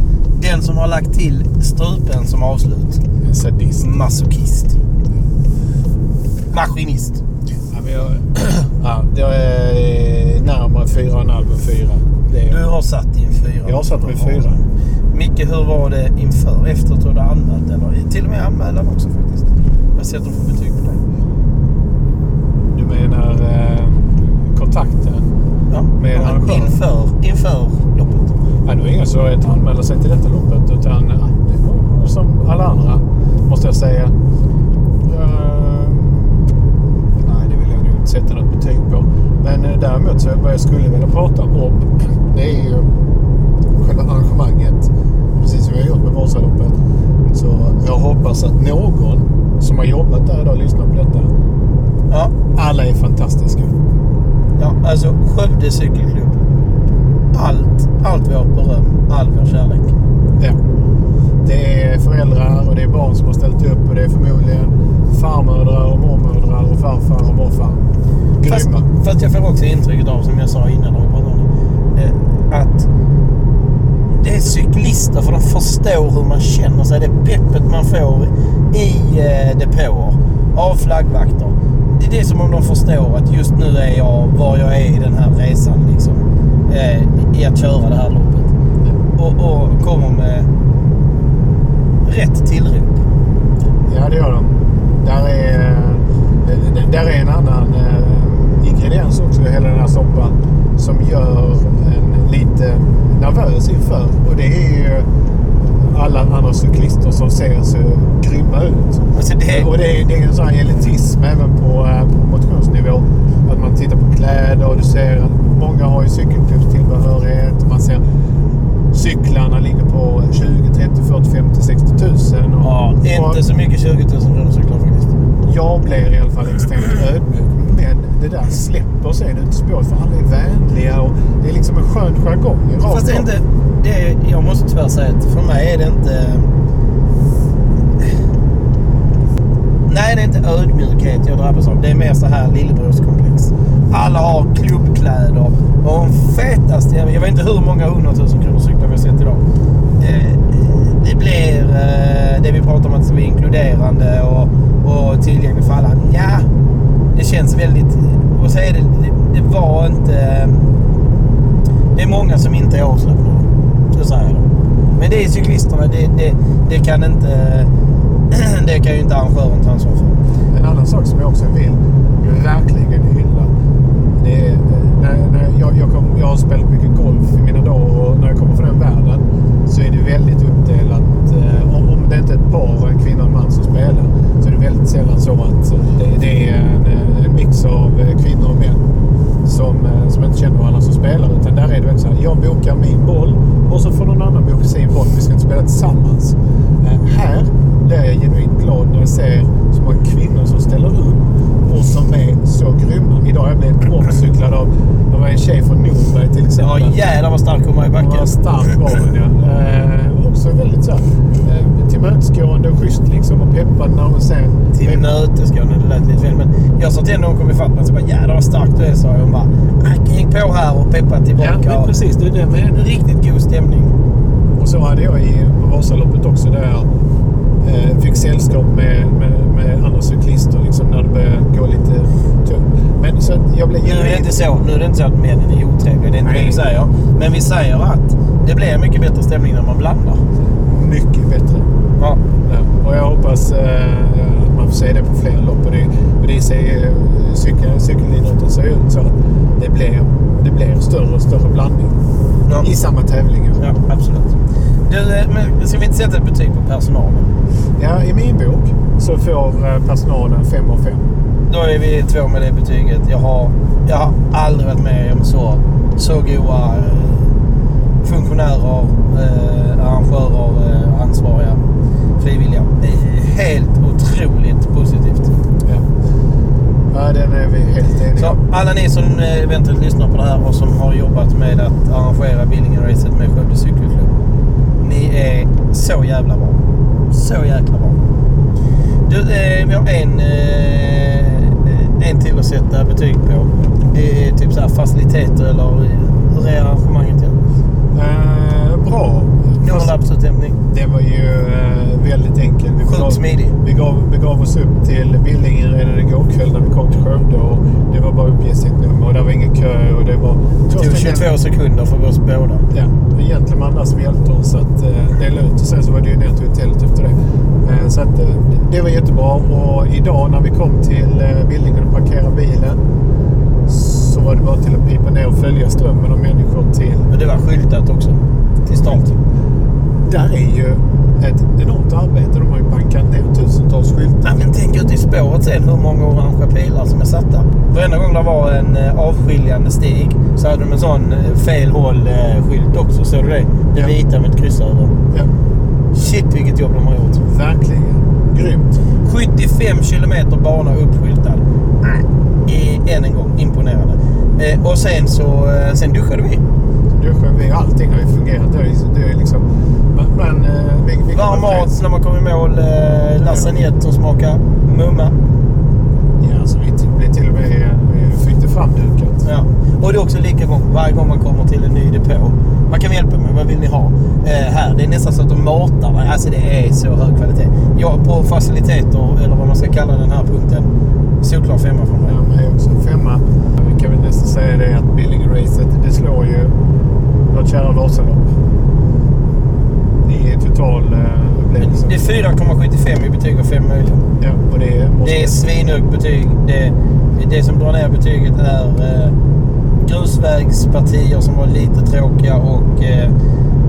den som har lagt till strupen som avslut. Sadist. Masochist. Maskinist. Ja, men jag, ja, jag är närmare 4,5 än 4. Det är, Du har satt din fyra. Jag har satt min fyra. Micke, hur var det inför? Efter att du hade anmält? Eller till och med anmälan också faktiskt. Vad sätter du för betyg på det? du menar eh, kontakten? Ja. Med ja, inför, inför loppet. Ja, det var ingen svårighet att anmäla sig till detta loppet. Utan ja, det var som alla andra, måste jag säga. Eh, nej, det vill jag nog inte sätta något betyg på. Men eh, däremot så vad jag skulle vilja prata om, det är ju själva arrangemanget. Precis som vi har gjort med Vasaloppet. Så jag hoppas att någon som har jobbat där idag lyssnar på detta. Ja, Alla är fantastiska. ja, alltså Skövde cykelklubb. Allt, allt vårt beröm, all vår kärlek. Ja. Det är föräldrar och det är barn som har ställt upp och det är förmodligen farmödrar och mormödrar och farfar och morfar. Fast, Grymma. fast jag får också intrycket av, som jag sa innan när vi pratade om det, eh, att det är cyklister för de förstår hur man känner sig. Det peppet man får i eh, depåer av flaggvakter. Det är det som om de förstår att just nu är jag var jag är i den här resan liksom. Eh, I att köra det här loppet. Och, och kommer med rätt tillrop. Ja, det gör de. Där är, eh, där är en annan eh, ingrediens också i hela den här soppan som gör en lite nervös inför. Och det är ju alla andra cyklister som ser så grymma ut. Alltså det, Och det är, det är en sån här elitism även på, eh, på motionsnivå. Att man tittar på kläder och du ser att många har ju cykelklubbstillbehörighet. Man ser cyklarna ligger på 20, 30, 40, 50, 60 tusen. Och, ja, inte så mycket 20 000 kronor cyklar faktiskt. jag blir i alla fall extremt ödmjuk. Men det där släpper sen ut spåret för alla är vänliga och det är liksom en skön jargong. Fast det är inte... Det är, jag måste tyvärr säga att för mig är det inte... Nej, det är inte ödmjukhet jag drabbas av. Det är mer så här lillebrorskomplex. Alla har klubbkläder och de fetaste... Jag vet inte hur många hundratusen kronor cyklar vi har sett idag. Eh, Det blir eh, det vi pratar om att det ska vara inkluderande och, och tillgängligt för alla. Ja, det känns väldigt... Och så är det... Det, det var inte... Det är många som inte är avslappnade. Så säger de. Men det är cyklisterna. Det, det, det kan inte... Det kan ju inte arrangören ta ansvar för. En annan sak som jag också vill verkligen hylla. Det är, eh, när, när jag, jag, kom, jag har spelat mycket golf i mina dagar och när jag kommer från den världen så är det väldigt uppdelat. Om, det inte är ett par, en kvinna och en man som spelar, så är det väldigt sällan så att eh, det, är en, eh, en mix av eh, kvinnor och män som, som inte känner varandra som spelar. Utan där är det väldigt så här, jag bokar min boll och så får någon annan boka sin boll. Vi ska inte spela tillsammans. Här blir jag genuint glad när jag ser så många kvinnor som ställer upp och som är så grymma. Idag har jag blivit omcyklad av, det var en tjej från Norberg till Ja, exempel. jävlar vad stark hon var stark var hon ja. Eh, också väldigt så här, eh, tillmötesgående och schysst liksom och peppad när hon sen... Tillmötesgående, det lät lite fel. Men jag sa till henne när hon kom ifatt mig, så bara jävlar vad stark du är, sa jag. Hon bara, "Ah, häng på här och peppa tillbaka. Ja, men precis. Det är det menar. Riktigt god stämning. Och så hade jag i, på Vasaloppet också där eh, fick sällskap med, med, med andra cyklister liksom, när det började gå lite tungt. Men så att jag blev Nu är det inte så, nu är det inte så att männen är otrevliga, det är inte Nej. det vi säger. Men vi säger att det blir mycket bättre stämning när man blandar. mycket bättre. Ja. Ja, och jag hoppas eh, är det på fler lopp. Och det, och det ser, cykel, cykelidrotten ser ut så att det blir, det blir större och större blandning Ja. i samma tävlingar. Ja, absolut. Du, eh, men ska vi inte sätta ett betyg på personalen? Ja, I min bok så får eh, personalen 5 av 5. Då är vi två med det betyget. Jag har, jag har aldrig varit med om så, så goa eh, funktionärer, eh, arrangörer, eh, ansvariga, frivilliga. Helt ja, den är vi helt eniga Så alla ni som eh, eventuellt lyssnar på det här och som har jobbat med att arrangera Billingen-racet med Skövde Cykelklubb. Ni är så jävla bra. Så jäkla bra. Du, eh, vi har en, eh, en till att sätta betyg på. Det är typ så här faciliteter eller hur är arrangemanget? Eh, bra. Fast Nollabsuthämtning. det var ju eh, väldigt enkelt. Vi Sjukt smidig. vi gav, begav oss upp till Billingen redan igår kväll när vi kom till Skövde. Och det var bara uppge sitt nummer och det var ingen kö. Och det var Det tog 22 sekunder för oss båda. Ja, en gentleman som hjälpte oss att eh, dela ut. Och sen så var det ju ner till hotellet efter det. Eh, så att, eh, det var jättebra. Och idag när vi kom till eh, Billingen och parkerade bilen så var det bara till att pipa ner och följa strömmen av människor till... Men det var skyltat också. Till start. Där är ju ett enormt arbete. De har ju bankat ner tusentals skyltar. Nej, men tänk ut i spåret sen hur många orangea pilar som är satta. Varenda gång det var en eh, avskiljande stig så hade de en sån eh, fel håll-skylt också. Såg du det? Det Ja. vita med ett kryss över. Ja, Shit vilket jobb de har gjort. verkligen. Grymt. 75 kilometer bana uppskyltad. Nej, än en gång imponerande. Eh, och sen så eh, sen duschade vi. Duschar vi. Allting har ju fungerat. Det är, det är liksom... Men, eh, vi, vi Varm mat när man kommer i mål. Eh, lasagne som smakar mumma. Ja, så vi blev till och med... Vi fick det framdukat. Ja. Och det är också lika gång, varje gång man kommer till en ny depå. Vad kan vi hjälpa med? Vad vill ni ha? Eh, här, det är nästan så att de matar dig. Alltså det är så hög kvalitet. Ja, på faciliteter, eller vad man ska kalla den här punkten, solklar femma från mig. Ja, mig också. Femma. Vi kan väl nästan säga det att Billingracet, det slår ju vårt kära Vasalopp. I total uh, upplevelse. Det är 4,75 i betyg och 5 möjliga. Ja, och det måste... Det är svinhögt betyg. Det, det som drar ner betyget är eh, grusvägspartier som var lite tråkiga och eh,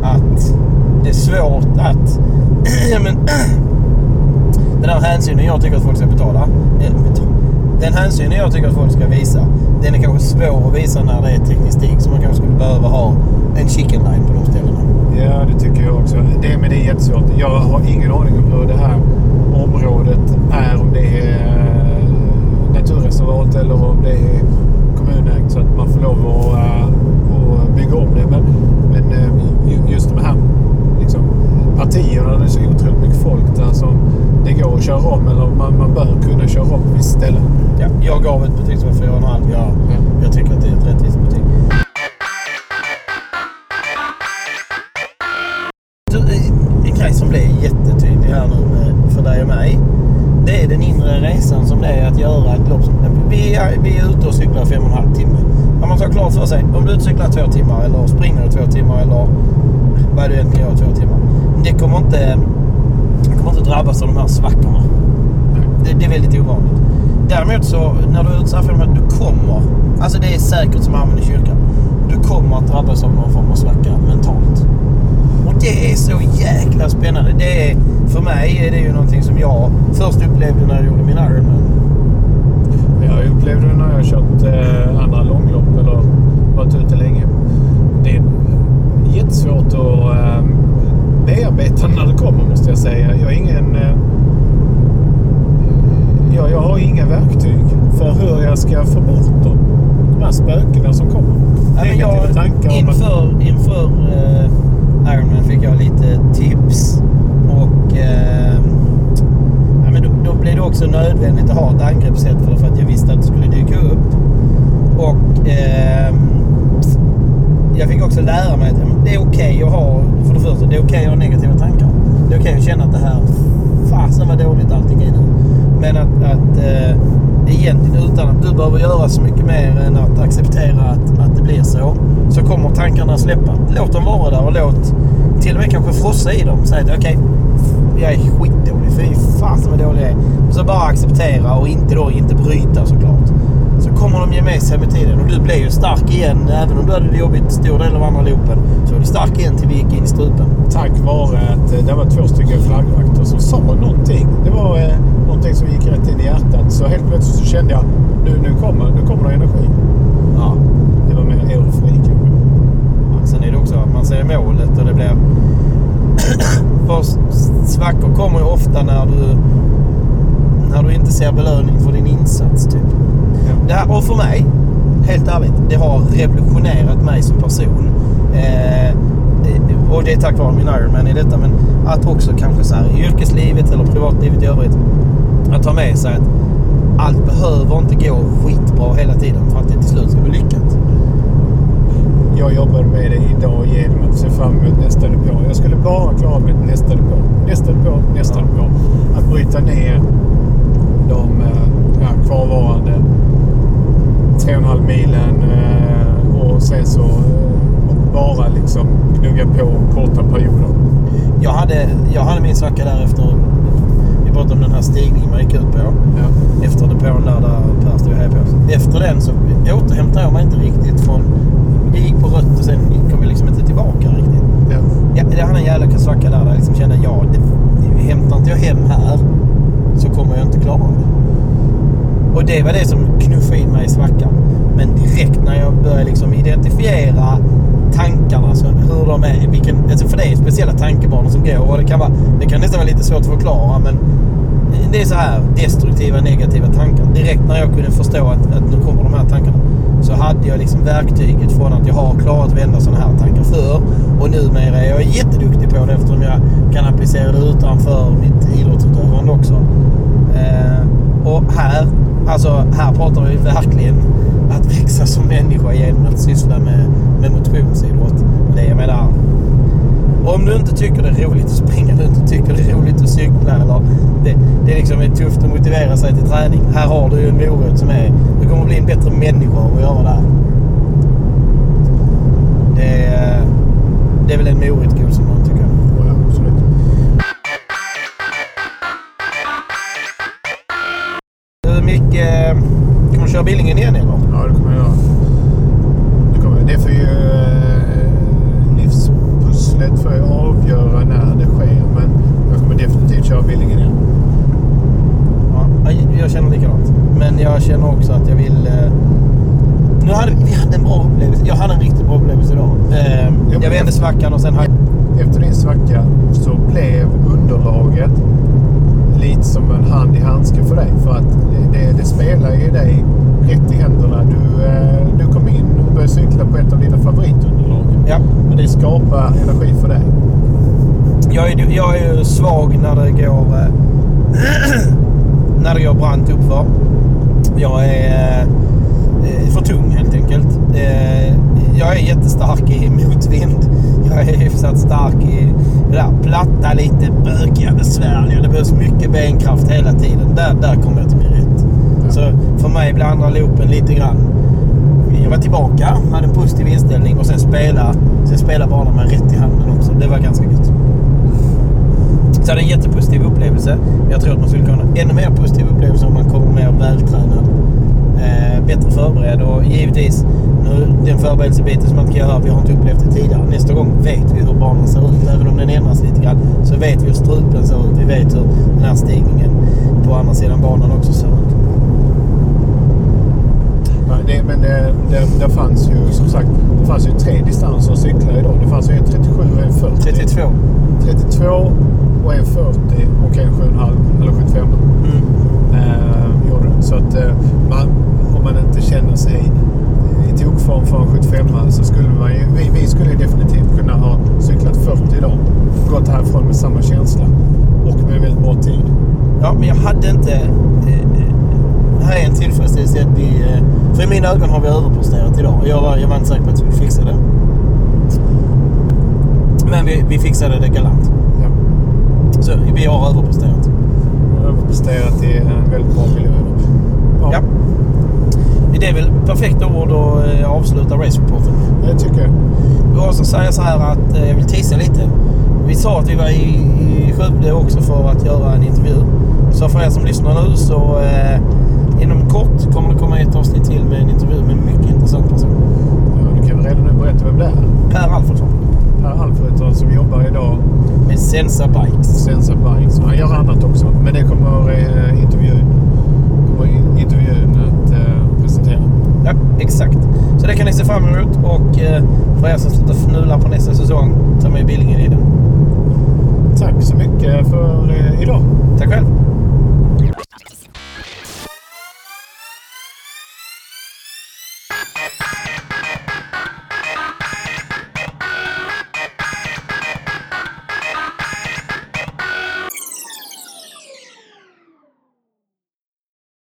att det är svårt att... ja, men, den här hänsynen jag tycker att folk ska betala. eh, betala. Den hänsynen jag tycker att folk ska visa, den är kanske svår att visa när det är teknisk stig. Så man kanske skulle behöva ha en chicken line på de ställena. Ja, det tycker jag också. Det, men det är jättesvårt. Jag har ingen aning om hur det här området är. Om det är eh, naturreservat eller om det är kommunägt så att man får lov att, eh, att bygga om det. Men, men eh, ju- just de här liksom, partierna det är så otroligt mycket folk där som det går att köra om eller man, man bör kunna köra om på vissa ställen. Ja, jag gav ett betyg som var 4,5. Jag, Ja. jag tycker att det är ett rättvist betyg. Bli jättetydlig här nu för dig och mig. Det är den inre resan som det är att göra ett lopp. Som, vi, är, vi är ute och cyklar fem och en halv timme. Om man tar klart för sig. Om du cyklar två timmar eller springer i två timmar eller vad du egentligen gör i två timmar. Det kommer inte, det kommer inte drabbas av de här svackorna. Det, det är väldigt ovanligt. Däremot så när du är ute så här för du kommer, alltså det är säkert som amen i kyrkan. Du kommer att drabbas av någon form av svacka mentalt. Och det är så jäkla spännande. Det är, för mig är det ju någonting som jag först upplevde när jag gjorde min Ironman. Jag upplevde det när jag kört eh, andra långlopp eller varit ute länge. Det är jättesvårt att eh, bearbeta när det kommer måste jag säga. Jag har ingen... Eh, jag, jag har inga verktyg för hur jag ska få bort dem. De här spökena som kommer. Ja, Negativa tankar inför inför eh, Ironman fick jag lite tips. Och eh, ja, men då, då blev det också nödvändigt att ha ett angreppssätt för, för att jag visste att det skulle dyka upp. Och eh, jag fick också lära mig att ja, det är okej att ha, för det första, det är okej att ha negativa tankar. Det är okej att känna att det här, fasen vad dåligt allting är nu. Men att, att eh, egentligen utan att du behöver göra så mycket mer än att acceptera att, att det blir så, så kommer tankarna släppa. Låt dem vara där och låt till och med kanske frossa i dem. Säg att okej, jag är skitdålig. Fy fasen vad dålig jag är. Så bara acceptera och inte då inte bryta såklart. Så kommer de ge med sig med tiden och du blir ju stark igen. Även om du hade det jobbigt stor del av andra loopen så var du stark igen till vi gick in i strupen. Tack vare att eh, det var två stycken flaggvakter som sa någonting. Det var eh, någonting som gick rätt in i hjärtat. Så helt plötsligt så kände jag nu, nu, kommer, nu kommer det energi. Ja. Det var mer eufori kanske. Sen är det också att man ser målet och det blir... För svackor kommer ju ofta när du, när du inte ser belöning för din insats. Typ. Ja. Det här, och för mig, helt ärligt, det har revolutionerat mig som person. Eh, och det är tack vare min Ironman i detta. Men att också kanske så här, i yrkeslivet eller privatlivet i övrigt. Att ta med sig att allt behöver inte gå skitbra hela tiden för att det till slut ska bli lyckat. Jag jobbar med det idag genom att se fram emot nästa depå. Jag skulle bara klara mig till nästa depå. Nästa depå, nästa Ja. depå. Att bryta ner de eh, ja, kvarvarande 3,5 milen eh, och sen så eh, bara liksom gnugga på korta perioder. Jag hade, jag hade min svacka där efter... Pratade om den här stigningen man gick ut på. Ja. Efter depån där, där Per stod och hejade på oss. Efter den så återhämtade jag mig inte riktigt från... Det gick på rött och sen kom vi liksom inte tillbaka riktigt. Ja. Ja, det hade en jävla svacka där, där jag liksom kände ja, det, det, hämtar inte jag hem här så kommer jag inte klara det. Och det var det som knuffade in mig i svackan. Men direkt när jag börjar liksom identifiera tankarna, så hur de är, vilken, alltså för det är speciella tankebanor som går och det kan, vara, det kan nästan vara lite svårt att förklara men det är så här destruktiva, negativa tankar. Direkt när jag kunde förstå att, att nu kommer de här tankarna så hade jag liksom verktyget från att jag har klarat att vända sådana här tankar för och numera är jag jätteduktig på det eftersom jag kan applicera det utanför mitt idrottsutövande också. Eh, och här, alltså här pratar vi verkligen att växa som människa genom att syssla med, med motionsidrott. Det jag menar, om du inte tycker det är roligt att springa, du inte tycker det är roligt att cykla eller det, det är liksom tufft att motivera sig till träning. Här har du ju en morot som är, du kommer bli en bättre människa av att göra det här. Det är, det är väl en morot god som man tycker. Ja, absolut. Hur mycket, kommer köra Billingen igen eller? Ja, det kommer jag göra. Det, kommer, det får ju eh, livspusslet får ju avgöra när det sker. Men jag kommer definitivt köra Billingen igen. Ja, jag- känner likadant. Men jag känner också att jag vill... Eh, nu hade vi hade en bra upplevelse. Jag hade en riktigt bra upplevelse idag. Eh, jag vände svackan och sen... Efter din svacka så blev underlaget lite som en hand i handske för dig. För att det, det, spelar ju dig rätt i händerna. Du, eh, du kom in och började cykla på ett av dina favoritunderlag. Ja, Och det skapar energi för dig. jag är, jag är ju svag när det går... Eh, när det går brant uppför. Jag är eh, för tung helt enkelt. Jag är jättestark i motvind. Jag är hyfsat stark i det där platta, lite bökiga, besvärliga. Det behövs mycket benkraft hela tiden. Där, där kommer jag till min rätt. Ja. Så för mig blir andra loopen lite grann... Jag var tillbaka, hade en positiv inställning och sen spela, sen spela banan med rätt i handen också. Det var ganska gött. Så det är en jättepositiv upplevelse. Jag tror att man skulle kunna ha en ännu mer positiv upplevelse om man kommer mer vältränad. Eh, bättre förberedd och givetvis nu, den förberedelsebiten som man kan göra, vi har inte upplevt det tidigare. Nästa gång vet vi hur banan ser ut. Även om den ändras lite grann så vet vi hur strupen ser ut. Vi vet hur den här stigningen på andra sidan banan också ser ut. Det, men det, det, det fanns ju som sagt det fanns ju tre distanser att cykla idag. Det fanns ju en 37 och en 40. 32. 32 och en 40 och en 7,5 eller 75. Mm. Eh, gjorde det. Så att eh, man, om man inte känner sig i tokform för en 75 så skulle man ju, vi, vi skulle ju definitivt kunna ha cyklat 40 idag. Gått härifrån med samma känsla och med väldigt bra tid. Ja, men jag hade inte... Eh, det här är en tillfredsställelse att vi... Eh, för i mina ögon har vi överpresterat idag. Jag var, jag var inte säker på att vi skulle fixa det. Men vi, vi fixade det galant. Ja. Så vi har överpresterat. Överpresterat i en väldigt bra miljö. idag. Ja. Det är väl perfekta ord att eh, avsluta race-reporten. Det tycker jag. Jag ska säga så här att eh, jag vill tisa lite. Vi sa att vi var i, i Skövde också för att göra en intervju. Så för er som lyssnar nu så eh, inom kort kommer det komma ett avsnitt till med en intervju med en mycket intressant person. Ja, du kan väl redan nu berätta vem det är? Per Alfredsson Per Alfredsson som jobbar idag med Sensa Bikes. Sensa Bikes. Han gör annat också. Men det kommer eh, intervjun, kommer in- intervjun att eh, presentera. Ja, exakt. Så det kan ni se fram emot och eh, för er som slutar fnula på nästa säsong, ta med Billingen i den. Tack så mycket för eh, idag. Tack själv!